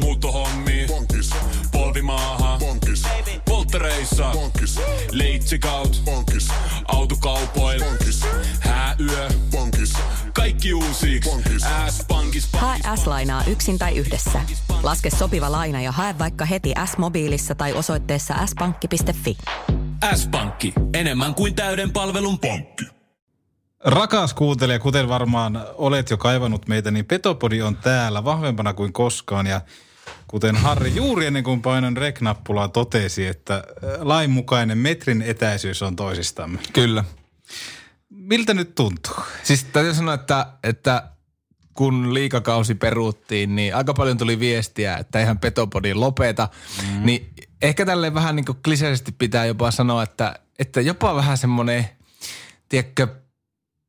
Muuttohommi. Bonkis. Polvimaaha. Bonkis. Polttereissa. Bonkis. Leitsikaut. Bonkis. Autokaupoil. Bonkis. Hääyö. Bonkis. Kaikki uusi. S-pankis. Hae S-lainaa yksin tai yhdessä. Laske sopiva laina ja hae vaikka heti S-mobiilissa tai osoitteessa s-pankki.fi. S-pankki. Enemmän kuin täyden palvelun pankki. Rakas kuuntelija, kuten varmaan olet jo kaivannut meitä, niin Petopodi on täällä vahvempana kuin koskaan. Ja kuten Harri juuri ennen kuin painon rek-nappulaa totesi, että äh, lainmukainen metrin etäisyys on toisistamme. Kyllä. Miltä nyt tuntuu? Siis täytyy sanoa, että, että kun liikakausi peruuttiin, niin aika paljon tuli viestiä, että ihan Petopodi lopeta. Mm. Niin ehkä tälle vähän niin kuin kliseisesti pitää jopa sanoa, että, että jopa vähän semmoinen, tiedätkö,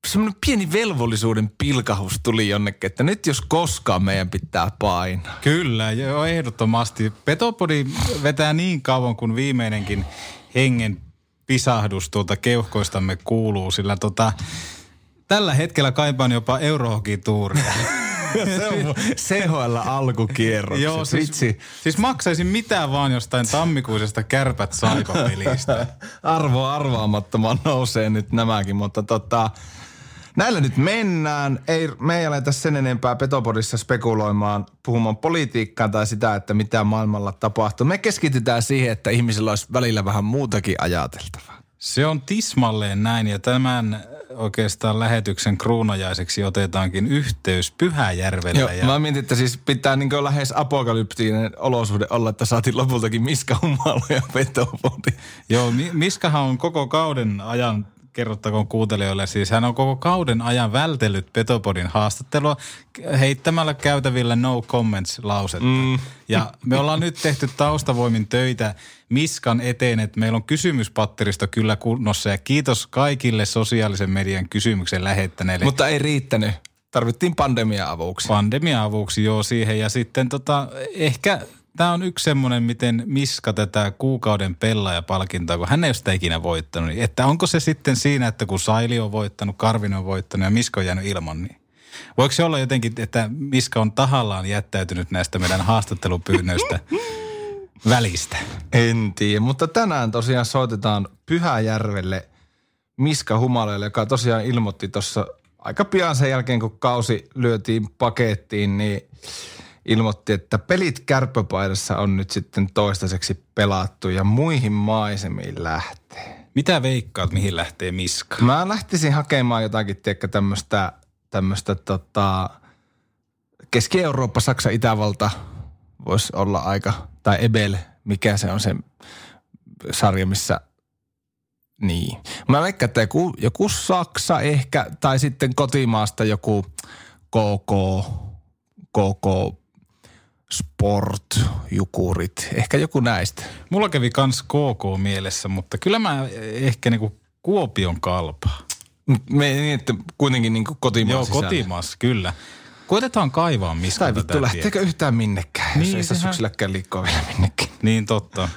semmoinen pieni velvollisuuden pilkahus tuli jonnekin, että nyt jos koskaan meidän pitää painaa. Kyllä, joo, ehdottomasti. Petopodi vetää niin kauan kuin viimeinenkin hengen pisahdus tuolta keuhkoistamme kuuluu, sillä tota, tällä hetkellä kaipaan jopa Eurohockey-tuuria. Se on CHL alkukierrokset. Joo, siis, Vitsi. siis maksaisin mitään vaan jostain tammikuisesta kärpät saipapelistä. Arvo arvaamattoman nousee nyt nämäkin, mutta tota, näillä nyt mennään. Ei, me ei aleta sen enempää Petopodissa spekuloimaan, puhumaan politiikkaa tai sitä, että mitä maailmalla tapahtuu. Me keskitytään siihen, että ihmisillä olisi välillä vähän muutakin ajateltavaa. Se on tismalleen näin ja tämän oikeastaan lähetyksen kruunajaiseksi otetaankin yhteys Pyhäjärvellä. Joo, ja... mä mietin, että siis pitää niin lähes apokalyptinen olosuhde olla, että saatiin lopultakin Miska Humalo ja Petopodi. Joo, Mi- Miskahan on koko kauden ajan kerrottakoon kuuntelijoille. Siis hän on koko kauden ajan vältellyt Petopodin haastattelua heittämällä käytävillä no comments lausetta. Mm. Ja me ollaan nyt tehty taustavoimin töitä Miskan eteen, että meillä on kysymyspatteristo kyllä kunnossa ja kiitos kaikille sosiaalisen median kysymyksen lähettäneille. Mutta ei riittänyt. Tarvittiin pandemia-avuksi. Pandemia-avuksi, joo, siihen. Ja sitten tota, ehkä tämä on yksi semmoinen, miten Miska tätä kuukauden pelaajapalkintoa, kun hän ei ole sitä ikinä voittanut. Niin että onko se sitten siinä, että kun Saili on voittanut, Karvinen on voittanut ja Miska on jäänyt ilman, niin voiko se olla jotenkin, että Miska on tahallaan jättäytynyt näistä meidän haastattelupyynnöistä välistä? En tiedä, mutta tänään tosiaan soitetaan Pyhäjärvelle Miska Humaleelle, joka tosiaan ilmoitti tuossa aika pian sen jälkeen, kun kausi lyötiin pakettiin, niin ilmoitti, että pelit kärppöpaidassa on nyt sitten toistaiseksi pelattu ja muihin maisemiin lähtee. Mitä veikkaat, mihin lähtee Miska? Mä lähtisin hakemaan jotakin, tiedätkö, tämmöistä, tämmöistä tota, Keski-Eurooppa, Saksa, Itävalta voisi olla aika, tai Ebel, mikä se on se sarja, missä niin. Mä veikkaan, että joku, joku Saksa ehkä, tai sitten kotimaasta joku KK, KK Sport, Jukurit, ehkä joku näistä. Mulla kävi kans KK mielessä, mutta kyllä mä ehkä niinku Kuopion kalpaa. Me niin, että kuitenkin niin kotimaan Joo, sisällä. kotimaassa, kyllä. Koitetaan kaivaa Miska Tai vittu, lähteekö tietä. yhtään minnekään, niin, jos ei sehän- syksilläkään liikkua vielä minnekin. Niin totta.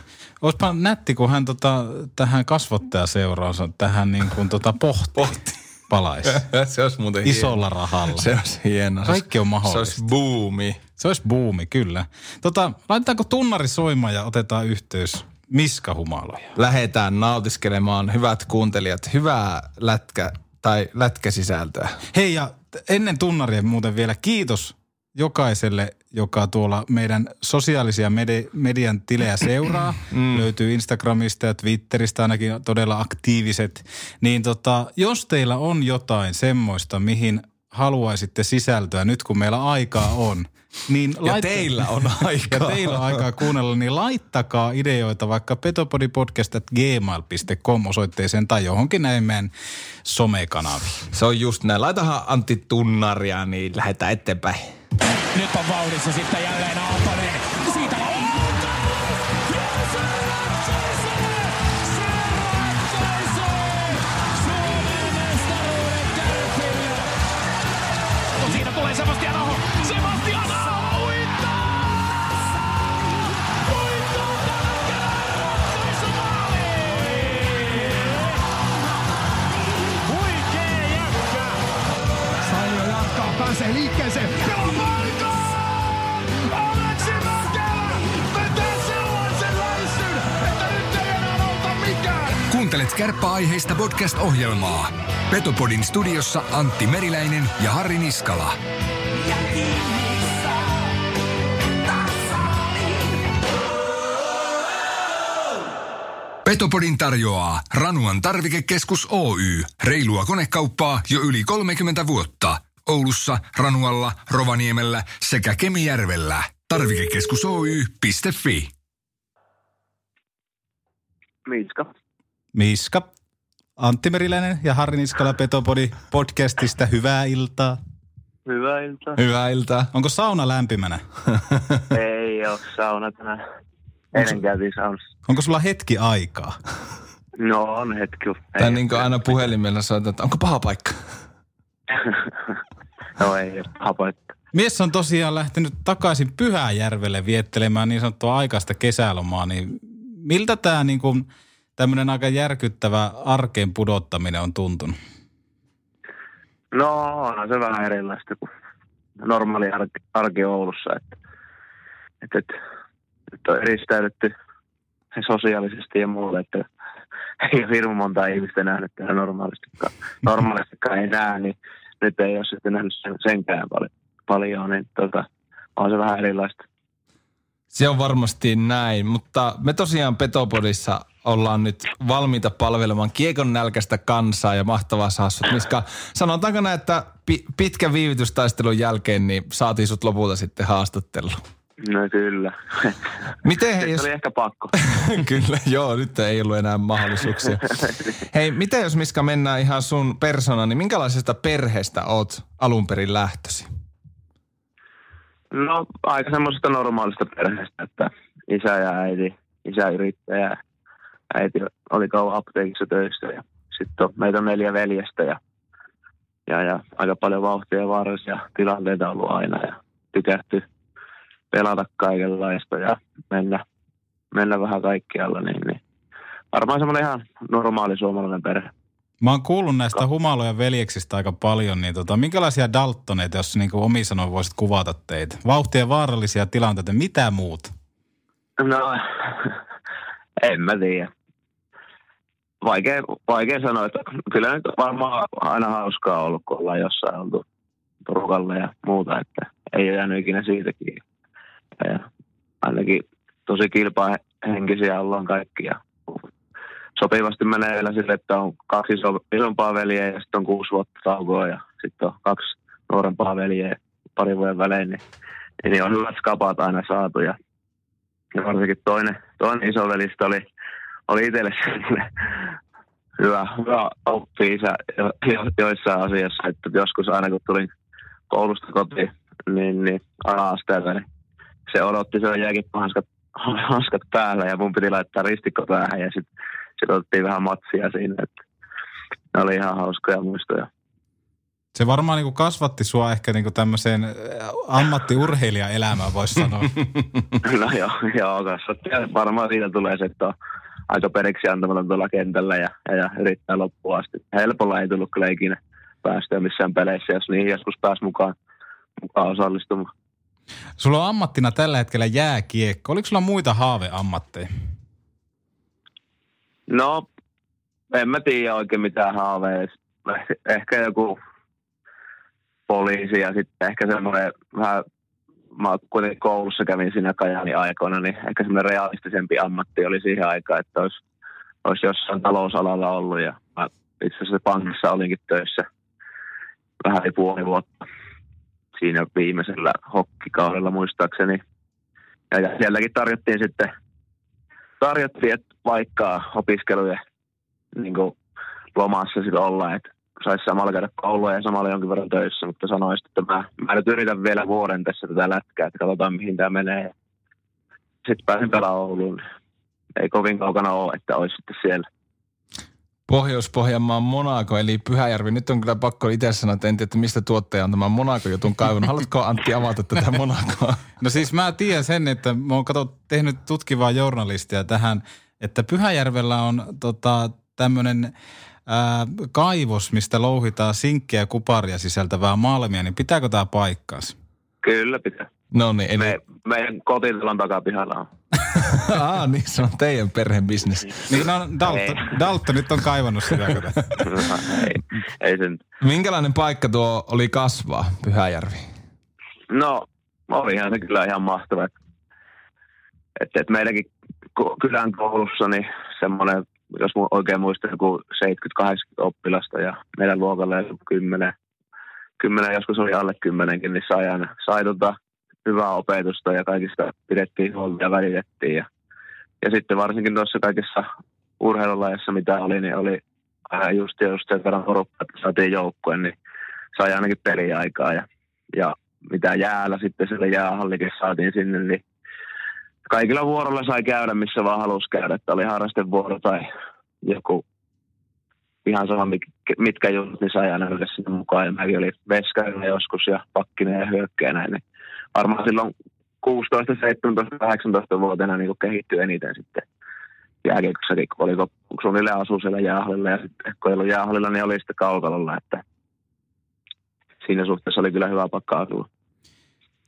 Olisipa nätti, kun hän tota, tähän kasvattajaseuraansa, tähän niin kuin tota pohti, Pohti. palaisi. se olisi muuten Isolla rahalla. Se olisi hienoa. Kaikki on Se mahdollista. olisi buumi. Se olisi buumi, kyllä. Tota, laitetaanko tunnari soimaan ja otetaan yhteys Miska Humaloja? Lähetään nautiskelemaan, hyvät kuuntelijat, hyvää lätkä tai lätkäsisältöä. Hei ja ennen tunnaria muuten vielä kiitos jokaiselle, joka tuolla meidän sosiaalisia medi- median tilejä seuraa. mm. Löytyy Instagramista ja Twitteristä ainakin todella aktiiviset. Niin tota, jos teillä on jotain semmoista, mihin haluaisitte sisältöä nyt kun meillä aikaa on, niin Ja teillä on aikaa. Ja teillä on aikaa kuunnella, niin laittakaa ideoita vaikka petopodipodcast.gmail.com osoitteeseen tai johonkin näin meidän somekanaviin. Se on just näin. Laitahan Antti tunnaria, niin lähdetään eteenpäin. Nyt on vauhdissa sitten jälleen Aaltonen. Kuuntelet kärppäaiheista podcast-ohjelmaa. Petopodin studiossa Antti Meriläinen ja Harri Niskala. Petopodin tarjoaa Ranuan tarvikekeskus Oy. Reilua konekauppaa jo yli 30 vuotta. Oulussa, Ranualla, Rovaniemellä sekä Kemijärvellä. Tarvikekeskus Oy.fi. Miska. Miska. Antti Meriläinen ja Harri Niskala Petopodi podcastista. Hyvää iltaa. Hyvää iltaa. Hyvää iltaa. Onko sauna lämpimänä? Ei ole sauna tänään. Eilen käytiin saunassa. Onko sulla hetki aikaa? No on hetki. Tai Ei- niin kuin aina puhelimella soitat, että onko paha paikka? no ei ole paha paikka. Mies on tosiaan lähtenyt takaisin Pyhäjärvelle viettelemään niin sanottua aikaista kesälomaa, niin miltä tämä niin kuin, tämmöinen aika järkyttävä arkeen pudottaminen on tuntunut? No onhan se vähän erilaista kuin normaali arki, arki Oulussa. Että, että, että, että on eristäydytty sosiaalisesti ja muulle, että ei ole hirveän monta ihmistä nähnyt täällä normaalistikaan. Normaalistikaan ei näe, niin nyt ei ole sitten nähnyt sen, senkään paljon, paljon niin tota, on se vähän erilaista. Se on varmasti näin, mutta me tosiaan Petopodissa ollaan nyt valmiita palvelemaan kiekon nälkäistä kansaa ja mahtavaa sassut. Miska, sanotaanko näin, että pi- pitkän viivytystaistelun jälkeen niin saatiin sut lopulta sitten haastattelu. No kyllä. Miten he, Se jos... oli ehkä pakko. Kyllä, joo, nyt ei ollut enää mahdollisuuksia. Hei, miten jos Miska mennään ihan sun persona, niin minkälaisesta perheestä oot alun perin lähtösi? No aika semmoisesta normaalista perheestä, että isä ja äiti, isä yrittäjä, äiti oli kauan apteekissa töissä ja sitten on, meitä on neljä veljestä ja, ja, ja aika paljon vauhtia ja vaarallisia tilanteita ollut aina ja tykätty pelata kaikenlaista ja mennä, mennä vähän kaikkialla, niin, niin varmaan semmoinen ihan normaali suomalainen perhe. Mä oon kuullut näistä humaloja veljeksistä aika paljon, niin tota, minkälaisia Daltoneita, jos niin kuin omi sanoin voisit kuvata teitä? Vauhtia vaarallisia tilanteita, mitä muut? No, en mä tiedä. Vaikea, vaikea sanoa, että kyllä nyt varmaan aina hauskaa ollut, kun ollaan jossain oltu porukalla ja muuta, että ei ole jäänyt ikinä siitäkin. Ja ainakin tosi kilpahenkisiä ollaan kaikki ja sopivasti menee vielä sille, että on kaksi iso, isompaa veljeä ja sitten on kuusi vuotta taukoa ja sitten on kaksi nuorempaa veljeä parin vuoden välein, niin, niin on hyvät skapat aina saatu ja ja varsinkin toinen, toinen isovelistä oli, oli itselle hyvä, hyvä oppi isä jo, jo, joissain asioissa, että joskus aina kun tulin koulusta kotiin, niin, niin ala-asteella, niin se odotti se jääkiekkohanskat hanskat päällä ja mun piti laittaa ristikko päähän ja sitten sit otettiin vähän matsia siinä, että ne oli ihan hauskoja muistoja. Se varmaan niin kuin kasvatti sua ehkä niin kuin tämmöiseen äh, ammattiurheilijaelämään, voisi sanoa. No joo, joo kasvatti. Varmaan siitä tulee se, että on aika periksi antamaton tuolla kentällä ja, ja, ja yrittää loppuun asti. Helpolla ei tullut kyllä ikinä päästöä missään peleissä, jos niihin joskus pääsi mukaan, mukaan osallistumaan. Sulla on ammattina tällä hetkellä jääkiekko. Oliko sulla muita haaveammatteja? No, en mä tiedä oikein mitään haaveja. Ehkä joku poliisi ja sitten ehkä semmoinen vähän, mä kuitenkin koulussa kävin siinä Kajani aikoina, niin ehkä semmoinen realistisempi ammatti oli siihen aikaan, että olisi, olisi jossain talousalalla ollut ja mä itse asiassa pankissa olinkin töissä vähän yli puoli vuotta siinä viimeisellä hokkikaudella muistaakseni. Ja, sielläkin tarjottiin sitten tarjottiin, että vaikka opiskelujen niin kuin lomassa sitten olla, että saisi samalla käydä koulua ja samalla jonkin verran töissä, mutta sanoin sitten, että mä, mä nyt yritän vielä vuoden tässä tätä lätkää, että katsotaan mihin tämä menee. Sitten pääsin pelaamaan Ouluun. Ei kovin kaukana ole, että olisi sitten siellä. Pohjois-Pohjanmaan Monaco, eli Pyhäjärvi. Nyt on kyllä pakko itse sanoa, että en tiedä, että mistä tuottaja on tämän Monaco-jutun kaivannut. Haluatko Antti avata tätä Monacoa? No siis mä tiedän sen, että mä oon kato, tehnyt tutkivaa journalistia tähän, että Pyhäjärvellä on tota, tämmöinen ää, kaivos, mistä louhitaan sinkkiä ja kuparia sisältävää malmia, niin pitääkö tämä paikkaansa? Kyllä pitää. No niin, eli Me, meidän kotitalon takapihalla on. Aa, niin se on teidän perheen bisnes. Niin no, Dalton, Dalton nyt on kaivannut sitä. ei, ei sen. Minkälainen paikka tuo oli kasvaa, Pyhäjärvi? No, olihan se kyllä ihan mahtava. Että et, et meidänkin kylän koulussa niin semmoinen, jos oikein muistan, joku 70-80 oppilasta ja meidän luokalla joku 10, 10, joskus oli alle 10 niin sai, aina, sai tota hyvää opetusta ja kaikista pidettiin huolta ja välitettiin. Ja, ja sitten varsinkin tuossa kaikissa urheilulajissa, mitä oli, niin oli aina just, just sen verran porukkaa, että saatiin joukkueen, niin sai ainakin peliaikaa. Ja, ja mitä jäällä sitten sille jäähallikin saatiin sinne, niin kaikilla vuorolla sai käydä, missä vaan halusi käydä. Että oli harrastevuoro tai joku ihan sama, mitkä jutut, niin sai aina sinne mukaan. Ja mäkin oli veskarina joskus ja pakkinen ja hyökkäjä näin. Niin varmaan silloin 16, 17, 18 vuotena niin kehittyi eniten sitten jääkiekossakin, kun oli suunnilleen asu siellä jäähallilla ja sitten kun ei ollut jäähallilla, niin oli sitten kaukalolla, että siinä suhteessa oli kyllä hyvä pakka asua.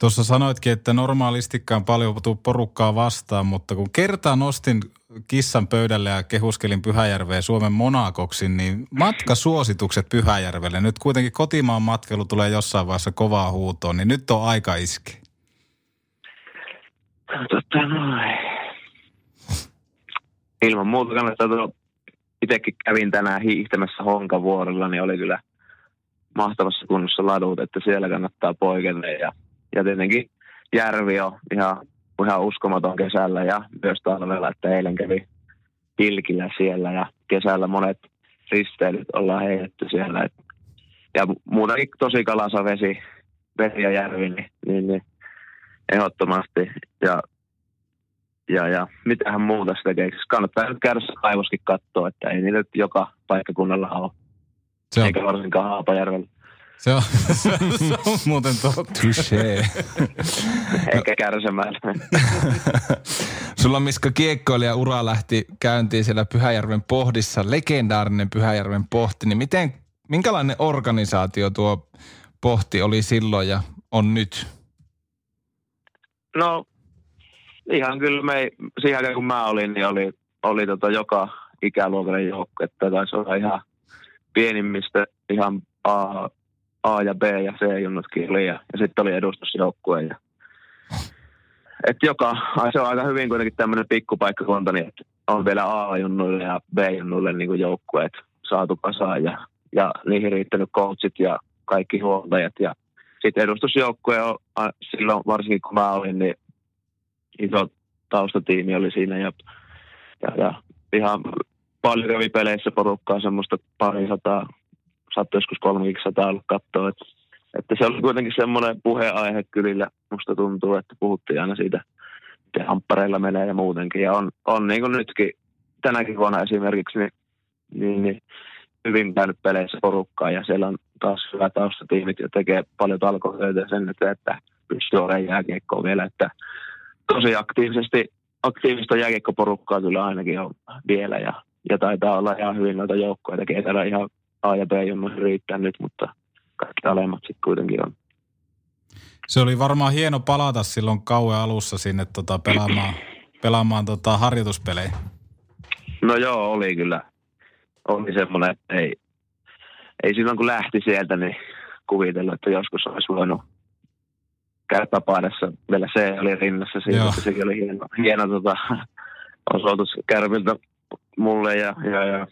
Tuossa sanoitkin, että normaalistikään paljon porukkaa vastaan, mutta kun kertaa nostin kissan pöydälle ja kehuskelin Pyhäjärveä Suomen Monakoksi, niin matkasuositukset Pyhäjärvelle. Nyt kuitenkin kotimaan matkailu tulee jossain vaiheessa kovaa huutoon, niin nyt on aika iske. Totta noin. Ilman muuta kannattaa tuolla, itsekin kävin tänään hiihtämässä Honkavuorella, niin oli kyllä mahtavassa kunnossa ladut, että siellä kannattaa poikelle ja ja tietenkin järvi on ihan, ihan uskomaton kesällä ja myös talvella, että eilen kävi Hilkillä siellä ja kesällä monet risteilyt ollaan heitetty siellä. Et, ja muutenkin tosi kalasa vesi, vesi ja järvi, niin, niin, niin ehdottomasti. Ja, ja, ja mitähän muuta sitä tekee. Kannattaa nyt käydä se kaivoskin katsoa, että ei niitä nyt joka paikkakunnalla ole. Se on. Eikä varsinkaan Haapajärvellä. Se on, se, se on muuten totta. Touché. Eikä kärsimällä. Sulla Miska kiekkoilija ura lähti käyntiin siellä Pyhäjärven pohdissa, legendaarinen Pyhäjärven pohti, niin miten, minkälainen organisaatio tuo pohti oli silloin ja on nyt? No ihan kyllä me, siihen aikaan kun mä olin, niin oli, oli tota joka ikäluokan joukko, että taisi olla ihan pienimmistä ihan A, A ja B ja C junnutkin ja, ja sitten oli edustusjoukkue. Ja, et joka, se on aika hyvin kuitenkin tämmöinen pikkupaikkakunta, niin että on vielä A-junnuille ja B-junnuille niin joukkueet saatu kasaan ja, ja niihin riittänyt coachit ja kaikki huoltajat. Ja sitten edustusjoukkue on silloin, varsinkin kun mä olin, niin iso taustatiimi oli siinä ja, ja, ja ihan paljon kävi peleissä porukkaa, semmoista pari sataa saattoi joskus 300 ollut katsoa. Että, että se oli kuitenkin semmoinen puheenaihe kylillä. Musta tuntuu, että puhuttiin aina siitä, miten hamppareilla menee ja muutenkin. Ja on, on niin kuin nytkin, tänäkin vuonna esimerkiksi, niin, niin, niin hyvin käynyt peleissä porukkaa ja siellä on taas hyvä taustatiimit ja tekee paljon talkotöitä sen, että, että pystyy olemaan jääkiekkoa vielä, että tosi aktiivisesti, aktiivista jääkiekkoporukkaa kyllä ainakin on vielä ja, ja taitaa olla ihan hyvin noita joukkoja, tekee täällä ihan A- ja B-junnoihin riittää nyt, mutta kaikki alemmat sitten kuitenkin on. Se oli varmaan hieno palata silloin kauan alussa sinne tota, pelaamaan, pelaamaan tota, harjoituspelejä. No joo, oli kyllä. Oli semmoinen, että ei, ei silloin kun lähti sieltä, niin kuvitellut, että joskus olisi voinut kärpäpaidassa. Vielä se oli rinnassa siitä, että sekin oli hieno, hieno tota, osoitus kärpiltä mulle ja, ja, ja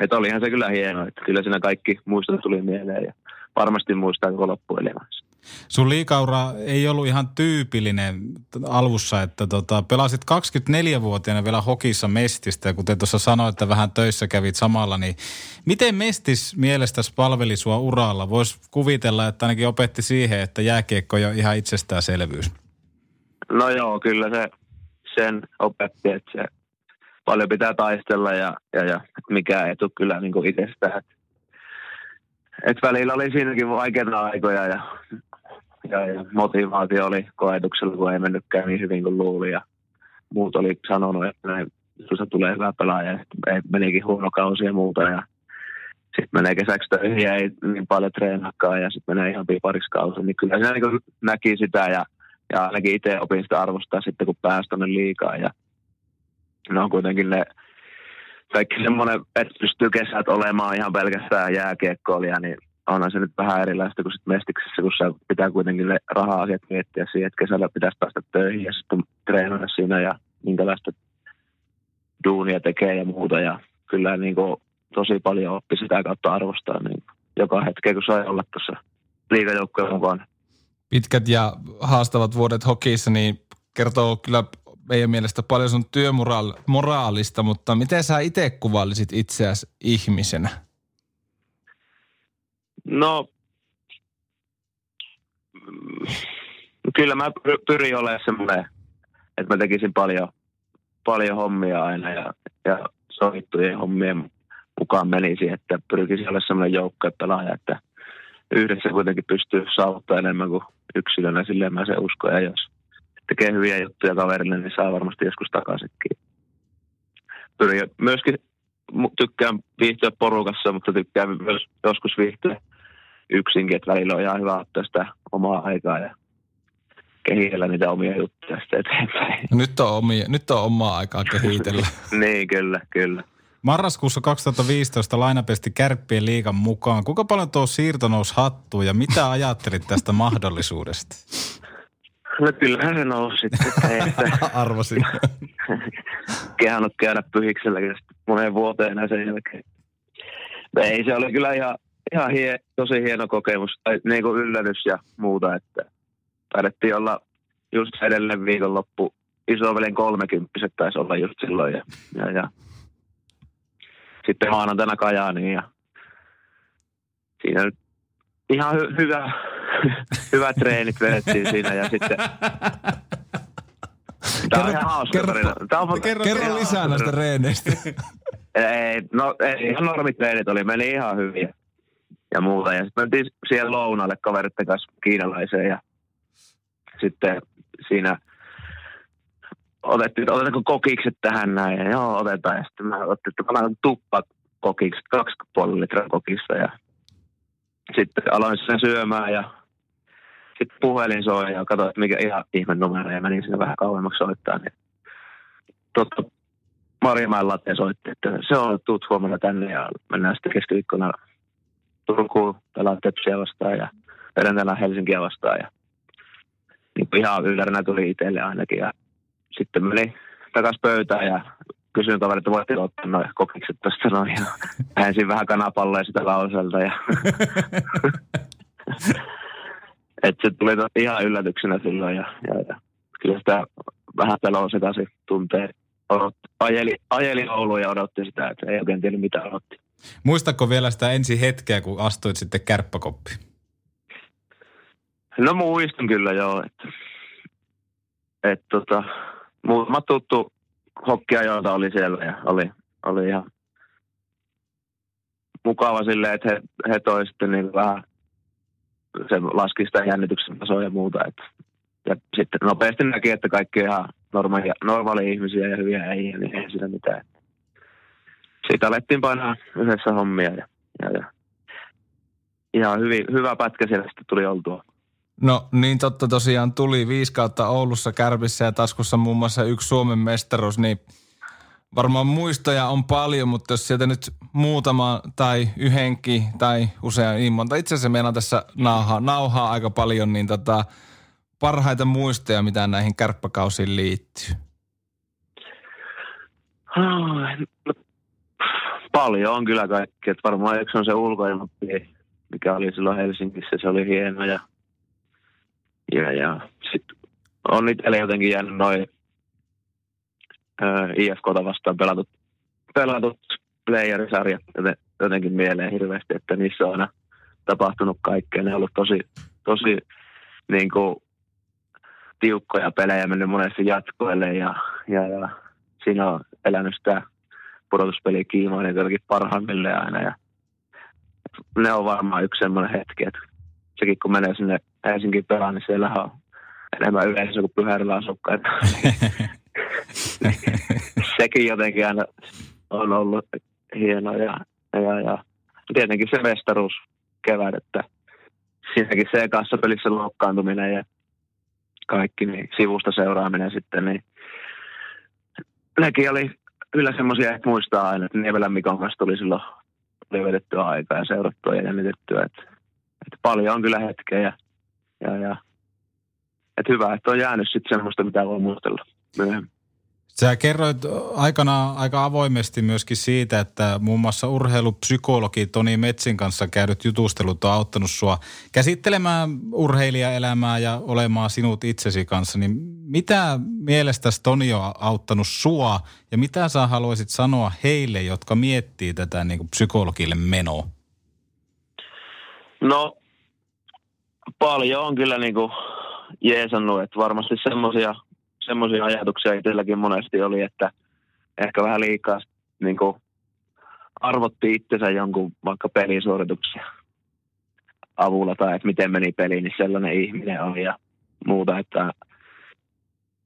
että olihan se kyllä hienoa, että kyllä siinä kaikki muistot tuli mieleen ja varmasti muistaa koko loppuelämässä. Sun liikaura ei ollut ihan tyypillinen alussa, että tota, pelasit 24-vuotiaana vielä hokissa Mestistä ja kuten tuossa sanoit, että vähän töissä kävit samalla, niin miten Mestis mielestäsi palveli sua uralla? Voisi kuvitella, että ainakin opetti siihen, että jääkiekko on ihan itsestäänselvyys. No joo, kyllä se sen opetti, että se paljon pitää taistella ja, ja, ja mikä ei tule kyllä niin kuin itsestään. Et, et välillä oli siinäkin vaikeita aikoja ja, ja, ja motivaatio oli koetuksella, kun ei mennytkään niin hyvin kuin luuli ja muut oli sanonut, että näin, susta tulee hyvä pelaaja ja menikin huono kausi ja muuta ja sitten menee kesäksi töihin ja ei niin paljon treenakaan ja sitten menee ihan pipariksi kausi, niin kyllä se niin näki sitä ja ja ainakin itse opin sitä arvostaa sitten, kun pääsi tuonne liikaa. Ja ne on kuitenkin ne kaikki semmoinen, että pystyy kesät olemaan ihan pelkästään jääkiekkoilija, niin onhan se nyt vähän erilaista kuin sitten mestiksessä, kun pitää kuitenkin ne raha-asiat miettiä siihen, että kesällä pitäisi päästä töihin ja sitten treenata siinä ja minkälaista duunia tekee ja muuta. Ja kyllä niin kuin tosi paljon oppi sitä kautta arvostaa niin joka hetkeä, kun sai olla tuossa liikajoukkojen mukaan. Pitkät ja haastavat vuodet hokissa, niin kertoo kyllä meidän mielestä paljon sun työmoraalista, mutta miten sä itse kuvailisit itseäsi ihmisenä? No, kyllä mä pyrin olemaan semmoinen, että mä tekisin paljon, paljon hommia aina ja, ja sovittujen hommien mukaan menisi, että pyrkisin olemaan semmoinen joukkuepelaaja, että yhdessä kuitenkin pystyy saavuttamaan enemmän kuin yksilönä, silleen mä se uskon, ja jos tekee hyviä juttuja kaverille, niin saa varmasti joskus takaisinkin. Pyrin myöskin tykkään viihtyä porukassa, mutta tykkään myös joskus viihtyä yksinkin, että välillä on ihan hyvä ottaa sitä omaa aikaa ja kehitellä niitä omia juttuja sitten eteenpäin. No nyt on, omia, nyt on omaa aikaa kehitellä. niin, kyllä, kyllä. Marraskuussa 2015 lainapesti Kärppien liigan mukaan. Kuinka paljon tuo siirto nousi hattuun ja mitä ajattelit tästä mahdollisuudesta? No kyllähän se nousi sitten. Että Arvasin. kehannut käydä pyhikselläkin moneen vuoteen sen jälkeen. Ei, se oli kyllä ihan, ihan hie, tosi hieno kokemus, tai niin kuin yllätys ja muuta, että taidettiin olla just edelleen viikonloppu, isoveljen kolmekymppiset taisi olla just silloin, ja, ja, ja sitten maanantaina Kajaaniin, ja siinä nyt ihan hy- hyvä, hyvät treenit vedettiin siinä, ja sitten Tämä on ihan hauska kerro, tarina. Tämä on, kerro, kerro lisää näistä tarina. reeneistä. Ei, no ei, ihan normitreenit oli, meni ihan hyviä ja muuta. Ja sitten mentiin siihen lounalle kaveritten kanssa kiinalaiseen ja sitten siinä otettiin, otetaanko kokikset tähän näin. Ja joo, otetaan. Ja sitten mä otin, että mä tuppa kokikset, kaksi puoli litraa kokista ja sitten aloin sen syömään ja sitten puhelin soi ja katsoin, että mikä ihan ihme numero ja menin sinne vähän kauemmaksi soittaa. Niin totta, Marjamäen latte soitti, että se on, tuut huomenna tänne ja mennään sitten keskiviikkona Turkuun pelaa Tepsiä vastaan ja perjantaina Helsinkiä vastaan. Ja niin ihan ylläränä tuli itselle ainakin. Ja sitten meni takaisin pöytään ja kysyin kaverit, että voitteko ottaa noin kokikset tuosta noin. Ja vähensin vähän kanapalloja sitä lauselta. Ja että se tuli ihan yllätyksenä silloin. Ja, ja, ja kyllä sitä vähän peloa sekaisin tuntee. Odot, ajeli, ajeli Ouluun ja odotti sitä, että ei oikein tiennyt mitä odotti. Muistatko vielä sitä ensi hetkeä, kun astuit sitten kärppäkoppiin? No muistan kyllä joo, että et, tota, muutama tuttu hokkiajoilta oli siellä ja oli, oli ihan mukava silleen, että he, he toi sitten niin vähän se laski sitä jännityksen tasoa ja muuta. Et, ja sitten nopeasti näki, että kaikki ihan normaalia, normaalia ihmisiä ja hyviä ei, niin ei siinä mitään. Siitä alettiin painaa yhdessä hommia ja, ja, ja ihan hyvin, hyvä pätkä siellä sitten tuli oltua. No niin totta tosiaan tuli viisi kautta Oulussa Kärpissä ja taskussa muun muassa yksi Suomen mestaruus, niin varmaan muistoja on paljon, mutta jos sieltä nyt muutama tai yhdenkin tai usein niin monta, itse asiassa meillä on tässä nauhaa, nauhaa aika paljon, niin tota, parhaita muistoja, mitä näihin kärppäkausiin liittyy. Ah, no, Paljon on kyllä kaikki. Et varmaan yksi on se ulkoilmapeli, mikä oli silloin Helsingissä. Se oli hieno. Ja, ja, ja sitten on itselle jotenkin jäänyt noin IFKta vastaan pelatut, pelatut playerisarjat joten- jotenkin mieleen hirveästi, että niissä on aina tapahtunut kaikkea. Ne on ollut tosi, tosi niin kuin, tiukkoja pelejä mennyt monesti jatkoille ja, ja, ja siinä on elänyt sitä pudotuspeliä kiimaa niin jotenkin parhaimmille aina. Ja ne on varmaan yksi semmoinen hetki, että sekin kun menee sinne Helsingin pelaan, niin siellä on enemmän yleisöä kuin pyhärillä asukkaita. sekin jotenkin aina on ollut hieno ja, ja, ja tietenkin se mestaruus kevät, että siinäkin se kanssa pelissä loukkaantuminen ja kaikki, niin sivusta seuraaminen sitten, niin nekin oli kyllä semmoisia, että muistaa aina, että Niemelän Mikon kanssa tuli silloin oli vedettyä aikaa ja seurattua ja jännitettyä, että, että paljon on kyllä hetkeä ja, ja, ja että hyvä, että on jäänyt sitten semmoista, mitä voi muistella myöhemmin. Sä kerroit aikana aika avoimesti myöskin siitä, että muun muassa urheilupsykologi Toni Metsin kanssa käydyt jutustelut on auttanut sua käsittelemään urheilijaelämää ja olemaan sinut itsesi kanssa. Niin mitä mielestäsi Toni on auttanut sua ja mitä sä haluaisit sanoa heille, jotka miettii tätä niin kuin psykologille menoa? No paljon on kyllä niin kuin jeesannut, että varmasti semmoisia semmoisia ajatuksia itselläkin monesti oli, että ehkä vähän liikaa niin kuin arvotti itsensä jonkun vaikka pelisuorituksia avulla tai että miten meni peli, niin sellainen ihminen on ja muuta, että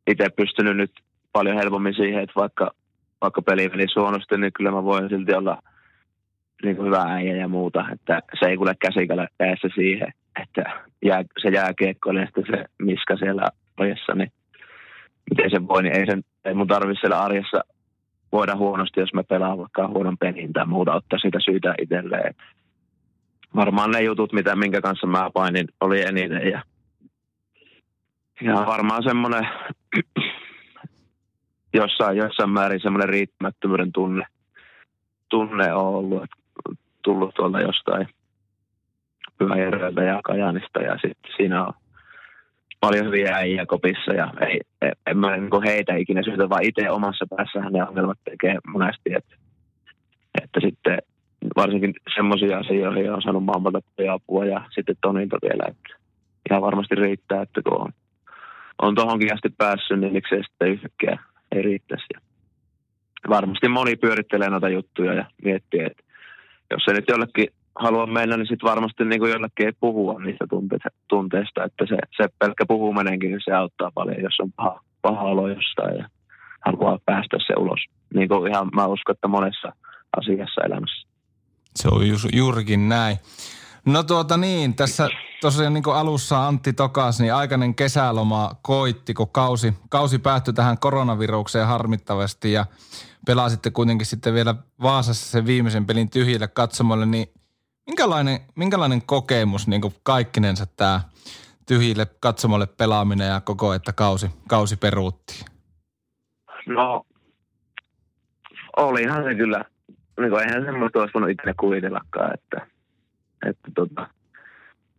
itse pystynyt nyt paljon helpommin siihen, että vaikka, vaikka peli meni suonosti, niin kyllä mä voin silti olla niin kuin hyvä äijä ja muuta, että se ei kuule käsikällä siihen, että jää, se jääkiekko ja sitten se miska siellä ojessa, niin miten se voi, niin ei, sen, ei mun tarvitse siellä arjessa voida huonosti, jos mä pelaan vaikka huonon pelin tai muuta, ottaa siitä syytä itselleen. Varmaan ne jutut, mitä, minkä kanssa mä painin, oli eniten. Ja, ja varmaan semmoinen jossain, jossain määrin semmoinen riittämättömyyden tunne, tunne on ollut, että tullut tuolta jostain Pyhäjärveltä ja Kajanista ja sitten siinä on paljon hyviä äijä kopissa ja ei, en, mä niin heitä ikinä syytä, vaan itse omassa päässähän ne ongelmat tekee monesti, että, että sitten varsinkin semmoisia asioita, joihin on saanut maailmalta apua ja sitten Tonilta vielä, että ihan varmasti riittää, että kun on, on tohonkin asti päässyt, niin miksei sitten yhtäkkiä ei riittäisi. Ja varmasti moni pyörittelee noita juttuja ja miettii, että jos se nyt jollekin halua mennä, niin sitten varmasti niin kuin jollekin ei puhua niistä tunteista, että se, se pelkkä puhuminenkin, niin se auttaa paljon, jos on paha, paha olo jostain ja haluaa päästä se ulos. Niin kuin ihan mä uskon, että monessa asiassa elämässä. Se on ju, juurikin näin. No tuota niin, tässä tosiaan niin kuin alussa Antti tokas, niin aikainen kesäloma koitti, kun kausi, kausi päättyi tähän koronavirukseen harmittavasti ja pelasitte kuitenkin sitten vielä Vaasassa sen viimeisen pelin tyhjille katsomolle, niin Minkälainen, minkälainen kokemus niin kaikkinensa tämä tyhjille katsomolle pelaaminen ja koko, että kausi, kausi peruuttiin? No, olihan se kyllä. Niin kuin, eihän semmoista olisi voinut itse kuvitellakaan, että, että tota,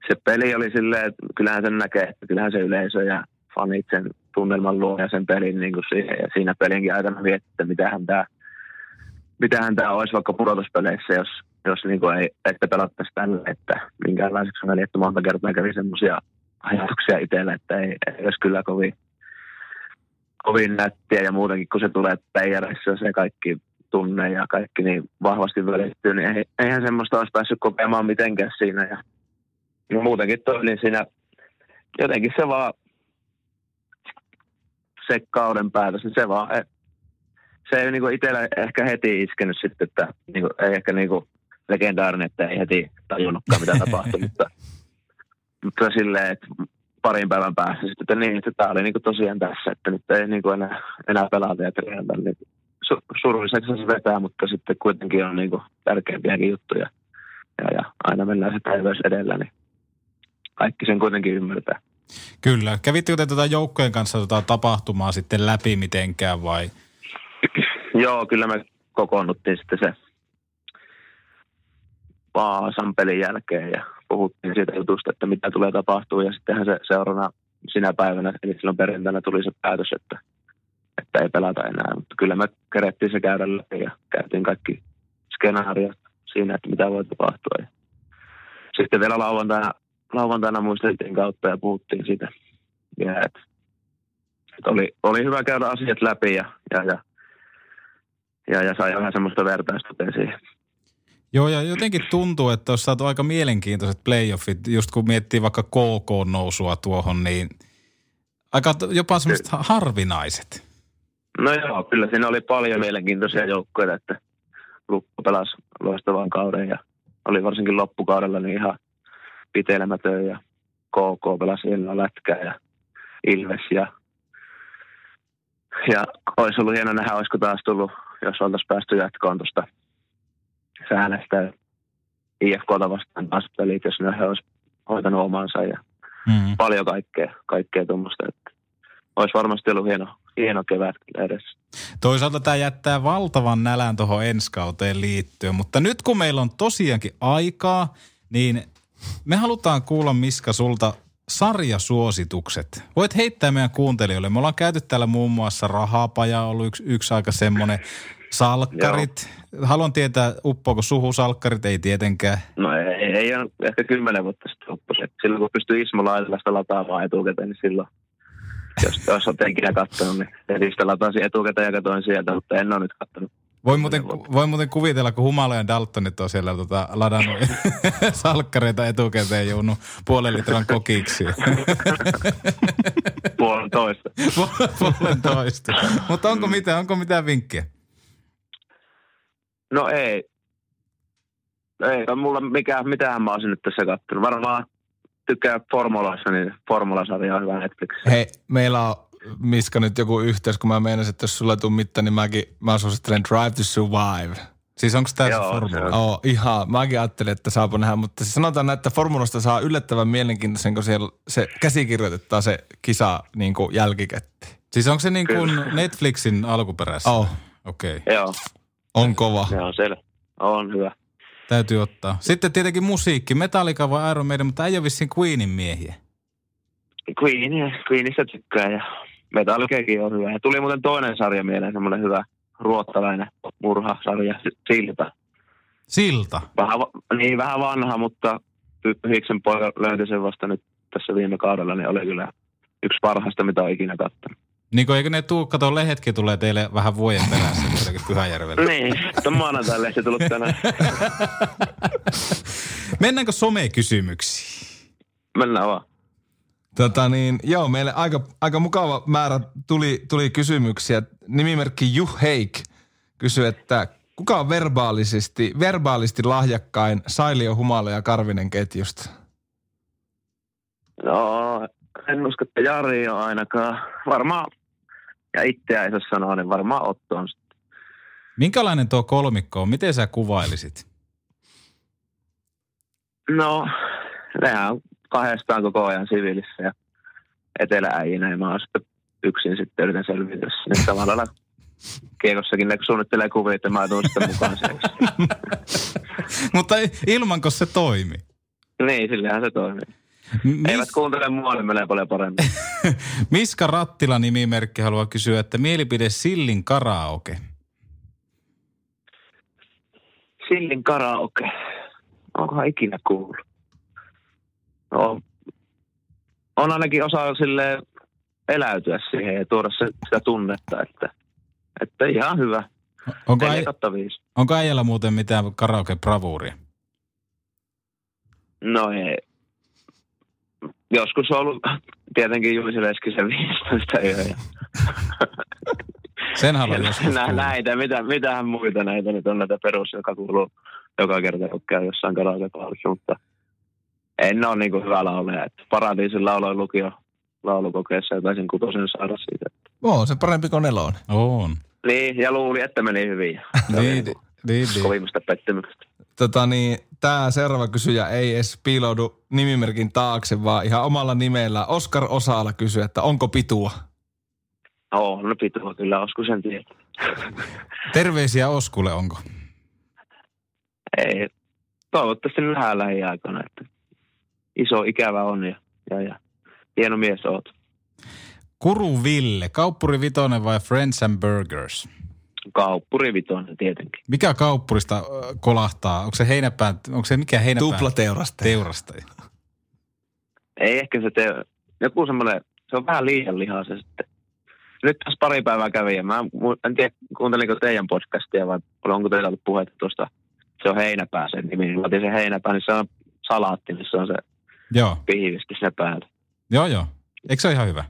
se peli oli silleen, että kyllähän sen näkee, että kyllähän se yleisö ja fanit sen tunnelman luo ja sen pelin niin kuin siihen. Ja siinä pelinkin aikana miettii, että mitähän tämä, mitähän tämä olisi vaikka pudotuspeleissä, jos, jos niin kuin ei, ette pelattaisi tälle, että minkäänlaiseksi on että monta kertaa kävi semmoisia ajatuksia itselle, että ei, ei olisi kyllä kovin, kovin nättiä ja muutenkin, kun se tulee peijareissa se kaikki tunne ja kaikki niin vahvasti välittyy, niin eihän semmoista olisi päässyt kokemaan mitenkään siinä. Ja, ja muutenkin toi, niin siinä jotenkin se vaan, se kauden päätös, niin se vaan, se ei niin itsellä ehkä heti iskenyt sitten, että niin kuin, ei ehkä niin kuin, legendaarinen, että ei heti tajunnutkaan mitä tapahtui, mutta, mutta silleen, että parin päivän päässä sitten, että niin, että tämä oli niin kuin tosiaan tässä, että nyt ei niin kuin enää, enää pelata ja treenata, niin su- surulliseksi se vetää, mutta sitten kuitenkin on niin kuin tärkeimpiäkin juttuja ja, ja aina mennään se päiväys edellä, niin kaikki sen kuitenkin ymmärtää. Kyllä. Kävittekö te tuota joukkojen kanssa tuota tapahtumaa sitten läpi mitenkään vai? Joo, kyllä me kokoonnuttiin sitten se Vaasan pelin jälkeen ja puhuttiin siitä jutusta, että mitä tulee tapahtuu. Ja sittenhän se seurana sinä päivänä, eli silloin perjantaina tuli se päätös, että, että ei pelata enää. Mutta kyllä me kerettiin se käydä läpi ja käytiin kaikki skenaariot siinä, että mitä voi tapahtua. Ja sitten vielä lauantaina, lauantaina muisteltiin kautta ja puhuttiin siitä. Ja että, että oli, oli hyvä käydä asiat läpi ja, ja, ja, ja, ja sai vähän semmoista vertaistuteen siihen. Joo, ja jotenkin tuntuu, että olisi saatu aika mielenkiintoiset playoffit, just kun miettii vaikka KK-nousua tuohon, niin aika jopa semmoiset harvinaiset. No joo, kyllä siinä oli paljon mielenkiintoisia joukkoja, että Lukko pelasi loistavan kauden ja oli varsinkin loppukaudella niin ihan pitelemätön ja KK pelasi vielä lätkää ja Ilves ja, ja olisi ollut hieno nähdä, olisiko taas tullut, jos oltaisiin päästy jatkoon tuosta säännöstä IFKta vastaan taas pelit, jos ne olisi hoitanut omansa ja Mm. paljon kaikkea, kaikkea tuommoista. Että olisi varmasti ollut hieno, hieno kevät edessä. Toisaalta tämä jättää valtavan nälän tuohon ensi kauteen liittyen, mutta nyt kun meillä on tosiaankin aikaa, niin me halutaan kuulla Miska sulta sarjasuositukset. Voit heittää meidän kuuntelijoille. Me ollaan käyty täällä muun muassa Rahapaja, ollut yksi, yksi aika semmoinen. Salkkarit. Haluan tietää, uppoako suhu salkkarit? Ei tietenkään. No ei, ei ole ehkä kymmenen vuotta sitten. Et Silloin kun pystyy Ismo Laitilasta lataamaan etukäteen, niin silloin, jos, jos olet ikinä katsonut, niin netistä latasin etukäteen ja katsoin sieltä, mutta en ole nyt katsonut. Voi muuten, voi muuten kuvitella, kun Humala ja Daltonit on siellä tota, ladannut salkkareita etukäteen jounut puolen litran kokiksi. Puolen toista. puolen toista. Mutta onko mitään, onko mitään vinkkiä? No ei. Ei ole mulla mikään, mitään mä olisin nyt tässä katsonut. Varmaan tykkää Formulassa, niin Formulasarja on hyvä Netflix. Hei, meillä on Miska nyt joku yhteys, kun mä meinasin, että jos sulla ei tule mitään, niin mäkin, mä suosittelen Drive to Survive. Siis onko tämä se Joo, formula? se Oo, ihan. Mäkin ajattelin, että saapu nähdä, mutta siis sanotaan, näin, että formulasta saa yllättävän mielenkiintoisen, kun siellä se käsikirjoitetaan se kisa niin kuin jälkikäteen. Siis onko se niin kuin Netflixin alkuperässä? Oh, Okei, okay. Joo, on kova. se on selvä. On hyvä. täytyy ottaa. Sitten tietenkin musiikki, Metallica vai Iron Maiden, mutta ei ole vissiin Queenin miehiä. Queen, Queenistä tykkää ja Metallicakin on hyvä. Ja tuli muuten toinen sarja mieleen, semmoinen hyvä ruottalainen murhasarja, Silta. Silta. Vähän, niin vähän vanha, mutta Hiksen poika löyti sen vasta nyt tässä viime kaudella, niin oli kyllä yksi parhaista, mitä on ikinä katsonut. Niin kuin eikö ne tuu, kato lehetkin tulee teille vähän vuoden perässä kuitenkin Pyhäjärvelle. Niin, tuon maanantaille lehti tullut tänään. Mennäänkö somekysymyksiin? Mennään vaan. Tota niin, joo, meille aika, aika mukava määrä tuli, tuli kysymyksiä. Nimimerkki Juheik kysyi, että kuka on verbaalisesti, verbaalisti lahjakkain Sailio Humala ja Karvinen ketjusta? No, en usko, että Jari on ainakaan. Varmaan, ja itseä ei saa sanoa, niin varmaan Otto on sitten. Minkälainen tuo kolmikko on? Miten sä kuvailisit? No, nehän on kahdestaan koko ajan siviilissä ja etelääijinä ja mä oon sitten yksin sitten yritän selvitä sinne samalla lailla kiekossakin ne suunnittelee kuvia, että mä tuun sitten mukaan. Mutta ilmanko se toimi? niin, sillähän se toimii. Mis, Eivät kuuntele mua, niin menee paljon paremmin. Miska Rattila nimimerkki haluaa kysyä, että mielipide Sillin karaoke. Sillin karaoke. Onkohan ikinä kuullut? No, on ainakin osa sille eläytyä siihen ja tuoda se, sitä tunnetta, että, että ihan hyvä. Onko, äi, viisi. onko äijällä muuten mitään karaoke-bravuuria? No ei. Joskus on ollut tietenkin Juisi Leskisen 15 yö. Ja Sen haluan joskus Nä, näitä, mitä, mitähän muita näitä nyt on näitä perus, joka kuuluu joka kerta, kun käy jossain karaoke mutta en ole niin kuin hyvä laulaja. Että Paratiisin lauloin lukio laulukokeessa ja taisin kutosen saada siitä. Oo, se parempi kuin nelonen. On. Niin, ja luuli, että meni hyvin. Niin, niin, niin, niin. kovimmasta pettymyksestä. Tota niin, tämä seuraava kysyjä ei edes piiloudu nimimerkin taakse, vaan ihan omalla nimellä. Oskar Osaala kysyy, että onko pitua? Oo, no pitua kyllä, olisiko sen tiedä. Terveisiä Oskulle onko? Ei, toivottavasti nähdään lähiaikoina, että iso ikävä on ja, ja, ja hieno mies oot. Kuru Ville, Kauppuri Vitonen vai Friends and Burgers? Kauppuri vitonen tietenkin. Mikä kauppurista kolahtaa? Onko se heinäpään, onko se mikä heinäpään? Tuplateuraste. teurastaja. Ei ehkä se tee, joku semmoinen, se on vähän liian lihaa se sitten. Nyt tässä pari päivää kävi ja mä en tiedä, kuuntelinko teidän podcastia vai onko teillä ollut puhetta tuosta, se on heinäpää sen nimi. Mä otin sen heinäpää, niin se on salaatti, missä on se Joo, pihvisti siinä päällä. joo, joo. Eikö se ole ihan hyvä?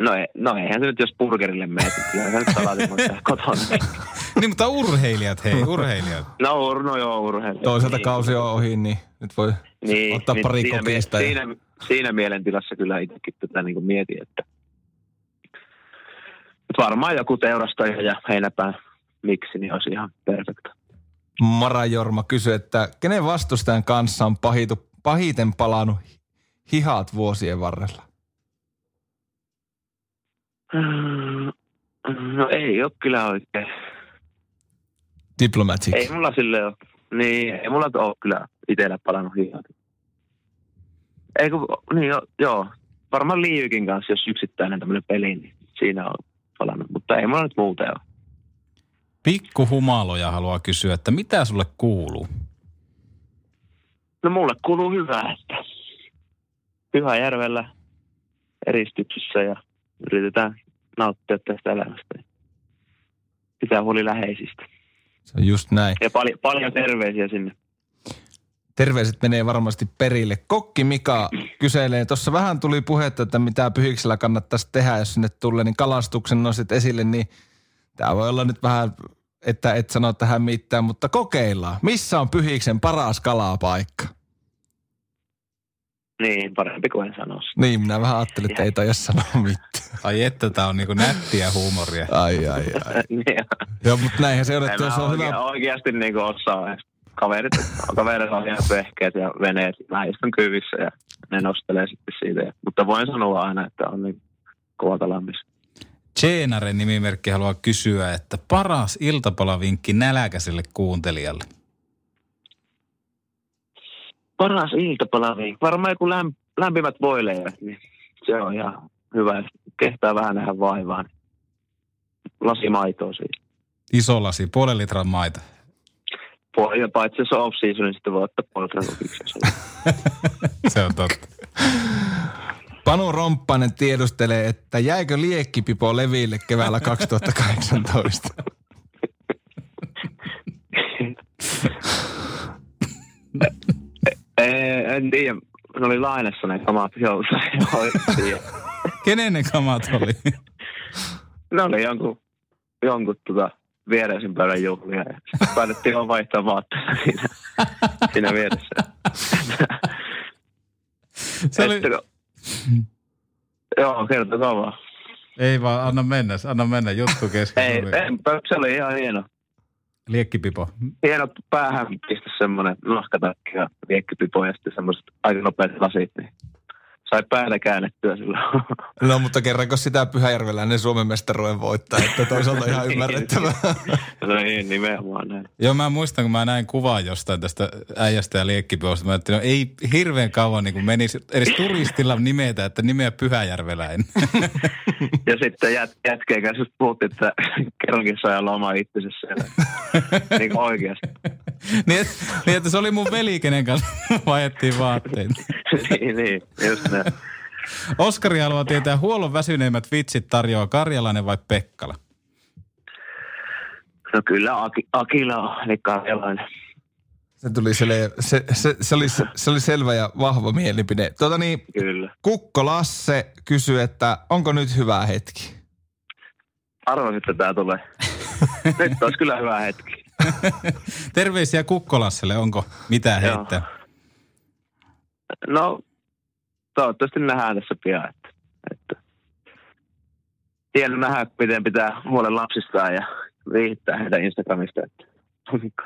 No, ei, no eihän se nyt, jos burgerille meet, niin kyllä se nyt tehdä kotona. niin, mutta urheilijat, hei, urheilijat. No, ur, no joo, urheilu. Toisaalta Niin. kausi on ohi, niin nyt voi Niin, Ottaa niin pari siinä, kokista ja- siinä, siinä mielentilassa kyllä itsekin tätä niin kuin mietin, että, että varmaan joku teurastaja ja heinäpään miksi, niin olisi ihan perfekta. Mara Jorma kysyi, että kenen vastustajan kanssa on pahitu, pahiten palannut hihat vuosien varrella? No ei ole kyllä oikein. Diplomatic. Ei mulla sille ole, niin ei mulla ole kyllä itsellä palannut hihat. Ei kun, niin jo, joo, varmaan Liivykin kanssa, jos yksittäinen tämmöinen peli, niin siinä on palannut, mutta ei mulla nyt muuten ole. Pikku humaloja haluaa kysyä, että mitä sulle kuuluu? No mulle kuuluu hyvää, että Pyhäjärvellä eristyksissä ja yritetään nauttia tästä elämästä. Pitää huoli läheisistä. Se on just näin. Ja paljon, paljon terveisiä sinne. Terveiset menee varmasti perille. Kokki Mika kyselee, tuossa vähän tuli puhetta, että mitä pyhiksellä kannattaisi tehdä, jos sinne tulee, niin kalastuksen nostit esille, niin tämä voi olla nyt vähän, että et sano tähän mitään, mutta kokeillaan. Missä on pyhiksen paras kalapaikka? Niin, parempi kuin en sanoisi. Niin, minä vähän ajattelin, että ei taida sanoa mitään. Ai että tää on niinku nättiä huumoria. Ai, ai, ai. niin, Joo, mutta näinhän se on, en että jos mä on oikein, hyvä... oikeasti niin kuin osaa. edes. Kaverit, kaverit on ihan vehkeet ja veneet. Mä istun kyvissä ja ne nostelee sitten siitä. Ja, mutta voin sanoa aina, että on niin kova kalamis. Jeenaren nimimerkki haluaa kysyä, että paras iltapalavinkki näläkäiselle kuuntelijalle. Paras iltapalavinkki. Varmaan joku lämp- lämpimät voileivät, niin se on ihan hyvä. Jos Kehtää vähän nähdä vaivaa. Niin lasi maitoa siitä. Iso lasi, puolen litran maita. Puoli, ja paitsi jos on off-season, niin sitten voi ottaa puolen litran Se on totta. Panu Romppanen tiedustelee, että jäikö liekkipipo leville keväällä 2018? En tiedä. Ne oli lainassa ne kamat. Kenen ne kamat oli? ne oli jonkun, jonkun tota, viereisen pöydän juhlia. Ja sitten päätettiin vaan vaihtaa vaatteita siinä, siinä vieressä. Se oli, Että kun- Joo, kertokaa vaan. ei vaan, anna mennä, anna mennä, juttu kesken. Ei, en, se oli ihan hieno. Liekkipipo. Hieno päähän pistä semmoinen nahkatakki ja viekkipipo ja sitten semmoiset aika nopeat lasit. Niin sai päätä käännettyä silloin. No mutta kerranko sitä Pyhäjärveläinen Suomen mestaruuden voittaa, että toisaalta ihan ymmärrettävää. no niin, nimenomaan näin. Joo, mä muistan, kun mä näin kuvaa jostain tästä äijästä ja liekkipiposta. Mä ajattelin, no ei hirveän kauan niin kuin menisi edes turistilla nimetä, että nimeä Pyhäjärveläinen. Ja sitten jät, jätkeen kanssa puhuttiin, että kerrankin sai olla oma itsensä siellä. niin kuin oikeasti. niin, että, niin, että se oli mun veli, kenen kanssa vaihdettiin vaatteita. niin, niin, just näin. Oskari haluaa tietää, huollon väsyneimmät vitsit tarjoaa Karjalainen vai Pekkala? No kyllä Aki, Akila on, eli karjalainen. Se, tuli sele, se, se, se, oli, se oli selvä ja vahva mielipide. Tuota niin, Kyllä. Kukko Lasse kysyy, että onko nyt hyvä hetki? Arvasin, että tämä tulee. Nyt olisi kyllä hyvä hetki. Terveisiä Kukkolasselle, onko mitä Joo. heittää? No, toivottavasti nähdään tässä pian. Että, että hieno nähdä, miten pitää huolen lapsistaan ja viihittää heitä Instagramista. Että,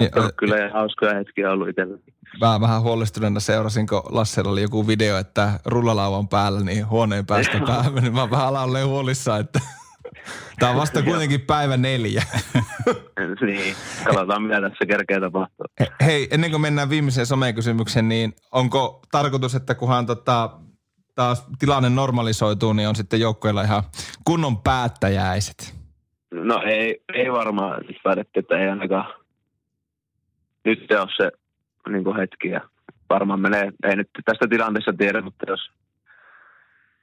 Ja, on kyllä ihan hauskoja hetkiä ollut itsellä. Mä vähän huolestuneena seurasin, kun Lassella oli joku video, että rullalauvan päällä, niin huoneen päästä päällä, niin mä vähän alan olemaan huolissaan, että Tämä on vasta kuitenkin päivä neljä. niin, katsotaan mitä tässä kerkeä tapahtuu. He- Hei, ennen kuin mennään viimeiseen somekysymykseen, niin onko tarkoitus, että kunhan tota, taas tilanne normalisoituu, niin on sitten joukkueella ihan kunnon päättäjäiset? No ei, ei varmaan. Nyt päätettiin, että ei ainakaan nyt ole se niin kuin hetki. Ja varmaan menee, ei nyt tästä tilanteessa tiedä, mutta jos,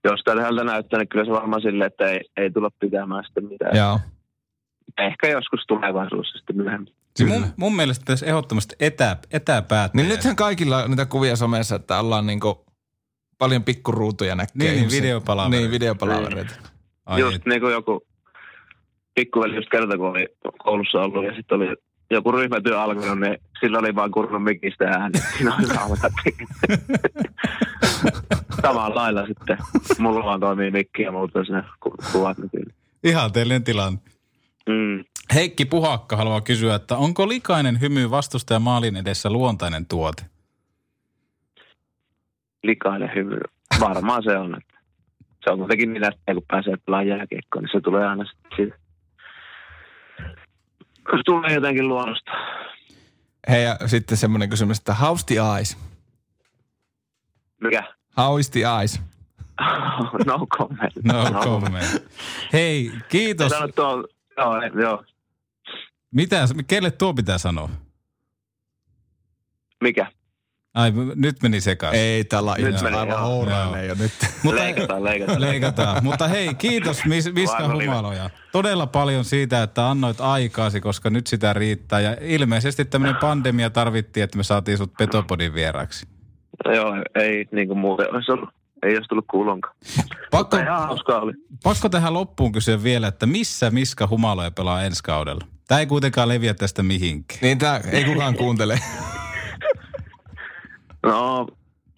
jos tältä näyttää, niin kyllä se varmaan silleen, että ei, ei tulla pitämään sitten mitään. Joo. Ehkä joskus tulevaisuudessa sitten myöhemmin. Siis mun, mun mielestä tässä ehdottomasti etä, etäpäättäjä. Niin nythän kaikilla on niitä kuvia somessa, että ollaan niinku paljon pikkuruutuja näkee. Niin, niin, videopalavereita. Niin, videopalavereita. Ai just et. niin kuin joku pikkuveli just kerta, kun oli koulussa ollut ja sitten oli joku ryhmätyö alkanut, niin sillä oli vaan kurannut mikistä ääni. Siinä oli alkaa Samalla lailla sitten. Mulla vaan toimii mikki ja muuta sinne ku- kuvat näkyy. Ihanteellinen tilanne. Mm. Heikki Puhakka haluaa kysyä, että onko likainen hymy vastustaja maalin edessä luontainen tuote? Likainen hymy. Varmaan se on. Että se on kuitenkin niin kun pääsee pelaamaan jääkiekkoa, niin se tulee aina sitten se tulee jotenkin luonnosta. Hei, ja sitten semmoinen kysymys, että how's the eyes? Mikä? How is the eyes? no comment. No comment. Hei, kiitos. Sano tuo, joo, joo. Mitä, kelle tuo pitää sanoa? Mikä? Ai, nyt meni sekaisin. Ei, tällä on Nyt ihan meni, aivan joo. hourainen jo nyt. Mutta, leikataan, leikataan. leikataan. Mutta hei, kiitos Mis, Miska. Humaloja. Todella paljon siitä, että annoit aikaasi, koska nyt sitä riittää. Ja ilmeisesti tämmöinen pandemia tarvittiin, että me saatiin sut Petopodin vieraksi. Joo, ei niin kuin muuten olisi ollut. Ei olisi tullut kuulonkaan. Pakko, pakko tähän loppuun kysyä vielä, että missä Miska Humaloja pelaa ensi kaudella? Tämä ei kuitenkaan leviä tästä mihinkään. Niin tää ei kukaan kuuntele. No,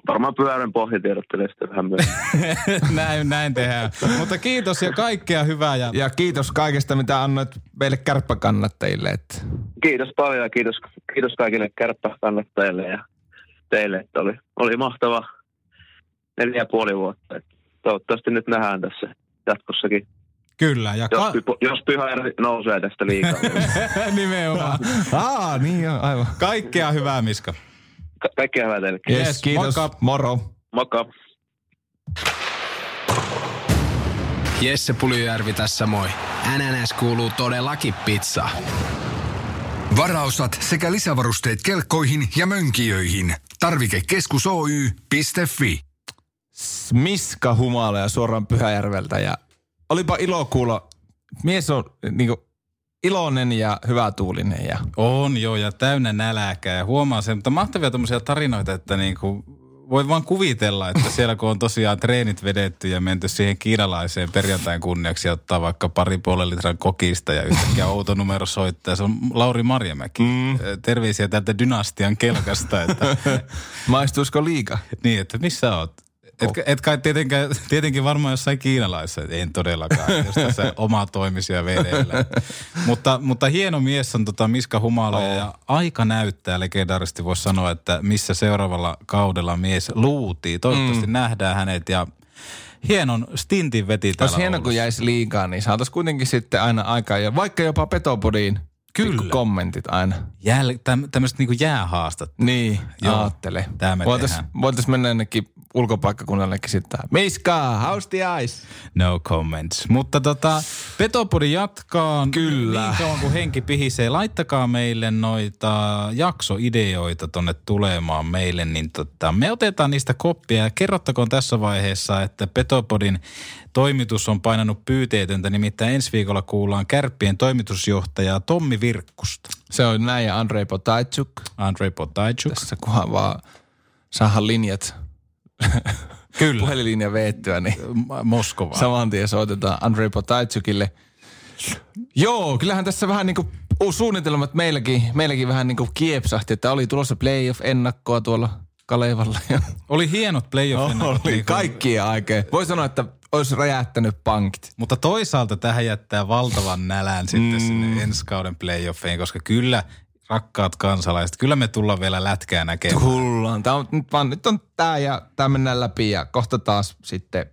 varmaan pyörän pohja tiedottelee sitten vähän myöhemmin. näin, näin tehdään. Mutta kiitos ja kaikkea hyvää. Ja Ja kiitos kaikesta, mitä annoit meille kärppäkannattajille. Että Kiitos paljon ja kiitos, kiitos kaikille kärppäkannattajille ja teille, että oli, oli mahtava neljä ja puoli vuotta. Toivottavasti nyt nähdään tässä jatkossakin, kyllä. Ja jos, ka- jos pyhä nousee tästä liikaa. nimenomaan. Aa, niin joo, aivan. Kaikkea hyvää, Miska. Ka- kaikkea hyvää teille. Yes, Yes, kiitos. moikka. Moro. Moikka. Jesse Puljujärvi tässä moi. NNS kuuluu todellakin pizza. Varaosat sekä lisävarusteet kelkkoihin ja mönkijöihin. Tarvikekeskus Oy.fi. Miska Humala suoraan Pyhäjärveltä ja olipa ilo kuulla. Mies on niinku iloinen ja hyvätuulinen ja On joo, ja täynnä nälääkää. Ja huomaa sen, mutta mahtavia tämmöisiä tarinoita, että niinku, voi vaan kuvitella, että siellä kun on tosiaan treenit vedetty ja menty siihen kiinalaiseen perjantain kunniaksi ja ottaa vaikka pari puolen litran kokista ja yhtäkkiä outo numero soittaa. Se on Lauri Marjamäki. Mm. Terveisiä täältä dynastian kelkasta, että maistuisiko liika? niin, että missä oot? Et, et kai tietenkään, tietenkin varmaan jossain kiinalaisessa, en todellakaan, jos tässä oma toimisia vedellä. mutta, mutta hieno mies on tota Miska Humala ja aika näyttää legendaarisesti voisi sanoa, että missä seuraavalla kaudella mies luutii. Toivottavasti mm. nähdään hänet ja hienon stintin veti täällä Olisi hieno, kun jäisi liikaa, niin saataisiin kuitenkin sitten aina aikaa ja vaikka jopa Petopodiin Kyllä. kommentit aina. Jäl, täm, tämmöiset niinku jäähaastat. Niin, Joo, tää me Voitais, mennä jonnekin ulkopaikkakunnallekin sitten. Miska, how's the eyes? No comments. Mutta tota, Petopodi jatkaa Kyllä. niin kauan kuin henki pihisee. Laittakaa meille noita jaksoideoita tonne tulemaan meille, niin tota, me otetaan niistä koppia. Ja kerrottakoon tässä vaiheessa, että Petopodin toimitus on painanut pyyteetöntä, nimittäin ensi viikolla kuullaan Kärppien toimitusjohtajaa Tommi Virkkusta. Se on näin ja Andrei Potajczuk. Andrei Potajczuk. Tässä kunhan vaan saadaan linjat, Kyllä. puhelinlinja veettyä, niin M- Moskova. saman tien soitetaan Andrei Potajczukille. Joo, kyllähän tässä vähän niin kuin suunnitelmat meilläkin, meilläkin vähän niin kuin kiepsahti, että oli tulossa playoff-ennakkoa tuolla Kalevalla. Oli hienot playoffit. oli kaikkien aikeen. Voi sanoa, että olisi räjähtänyt pankit. Mutta toisaalta tähän jättää valtavan nälän sitten sinne ensi kauden playoffeihin, koska kyllä, rakkaat kansalaiset, kyllä me tullaan vielä lätkää näkemään. Tullaan. Tää on, nyt, vaan, nyt on tää ja tää mennään läpi ja kohta taas sitten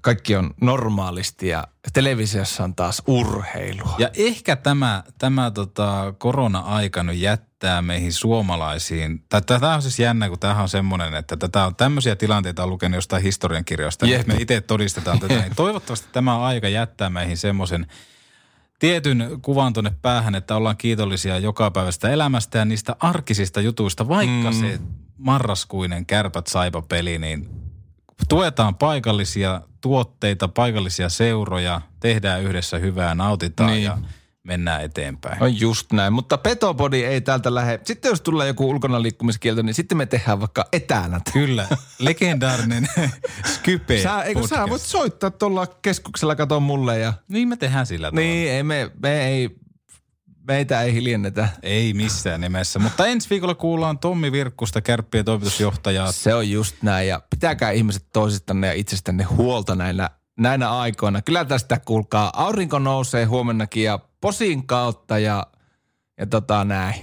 kaikki on normaalisti ja televisiossa on taas urheilua. Ja ehkä tämä, tämä tota, korona-aika nyt jättää meihin suomalaisiin, tämä on siis jännä, kun tämähän on semmoinen, että tätä on tämmöisiä tilanteita on lukenut jostain historiankirjoista, Jep. että me itse todistetaan tätä, niin toivottavasti tämä aika jättää meihin semmoisen tietyn kuvan tuonne päähän, että ollaan kiitollisia joka päivästä elämästä ja niistä arkisista jutuista, vaikka mm. se marraskuinen kärpät saipa peli, niin tuetaan paikallisia tuotteita, paikallisia seuroja, tehdään yhdessä hyvää, nautitaan Niin. ja mennään eteenpäin. On just näin, mutta Petopodi ei täältä lähde. Sitten jos tulee joku ulkona liikkumiskielto, niin sitten me tehdään vaikka etänä. Kyllä, legendaarinen Skype Sä, eikö sä voit soittaa tuolla keskuksella, kato mulle ja... Niin me tehdään sillä tavalla. Niin, ei me, me ei, Meitä ei hiljennetä. Ei missään nimessä. Mutta ensi viikolla kuullaan Tommi Virkkusta, kärppien toimitusjohtajaa. Se on just näin ja pitäkää ihmiset toisistanne ja itsestänne huolta näinä, näinä aikoina. Kyllä tästä kuulkaa, aurinko nousee huomennakin ja posin kautta ja, ja tota näin.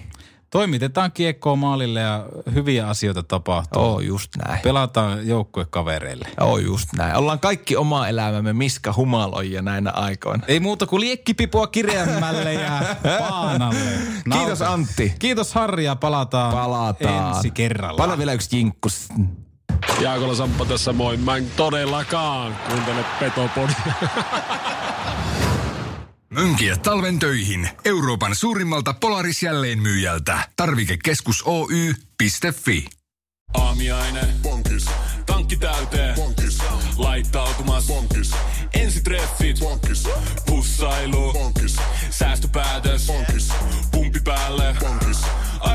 Toimitetaan kiekkoa maalille ja hyviä asioita tapahtuu. Oo just näin. Pelataan joukkuekavereille. Oo just näin. Ollaan kaikki oma elämämme miska humaloija näinä aikoina. Ei muuta kuin liekkipipua kireämmälle ja paanalle. Kiitos Antti. Kiitos Harri ja palataan, Palataan. ensi kerralla. Pala vielä yksi jinkkus. Jaakola Samppa tässä moi. Mä en todellakaan kuuntele Petopodia. Mönkiä talven töihin. Euroopan suurimmalta Polaris jälleenmyyjältä. Tarvikekeskus Oy.fi. Aamiaine. Bonkis. Tankki täyteen. Bonkis. Laittautumas. Bonkis. Ensitreffit. Bonkis. Pussailu. Bonkis. Säästöpäätös. Bonkis.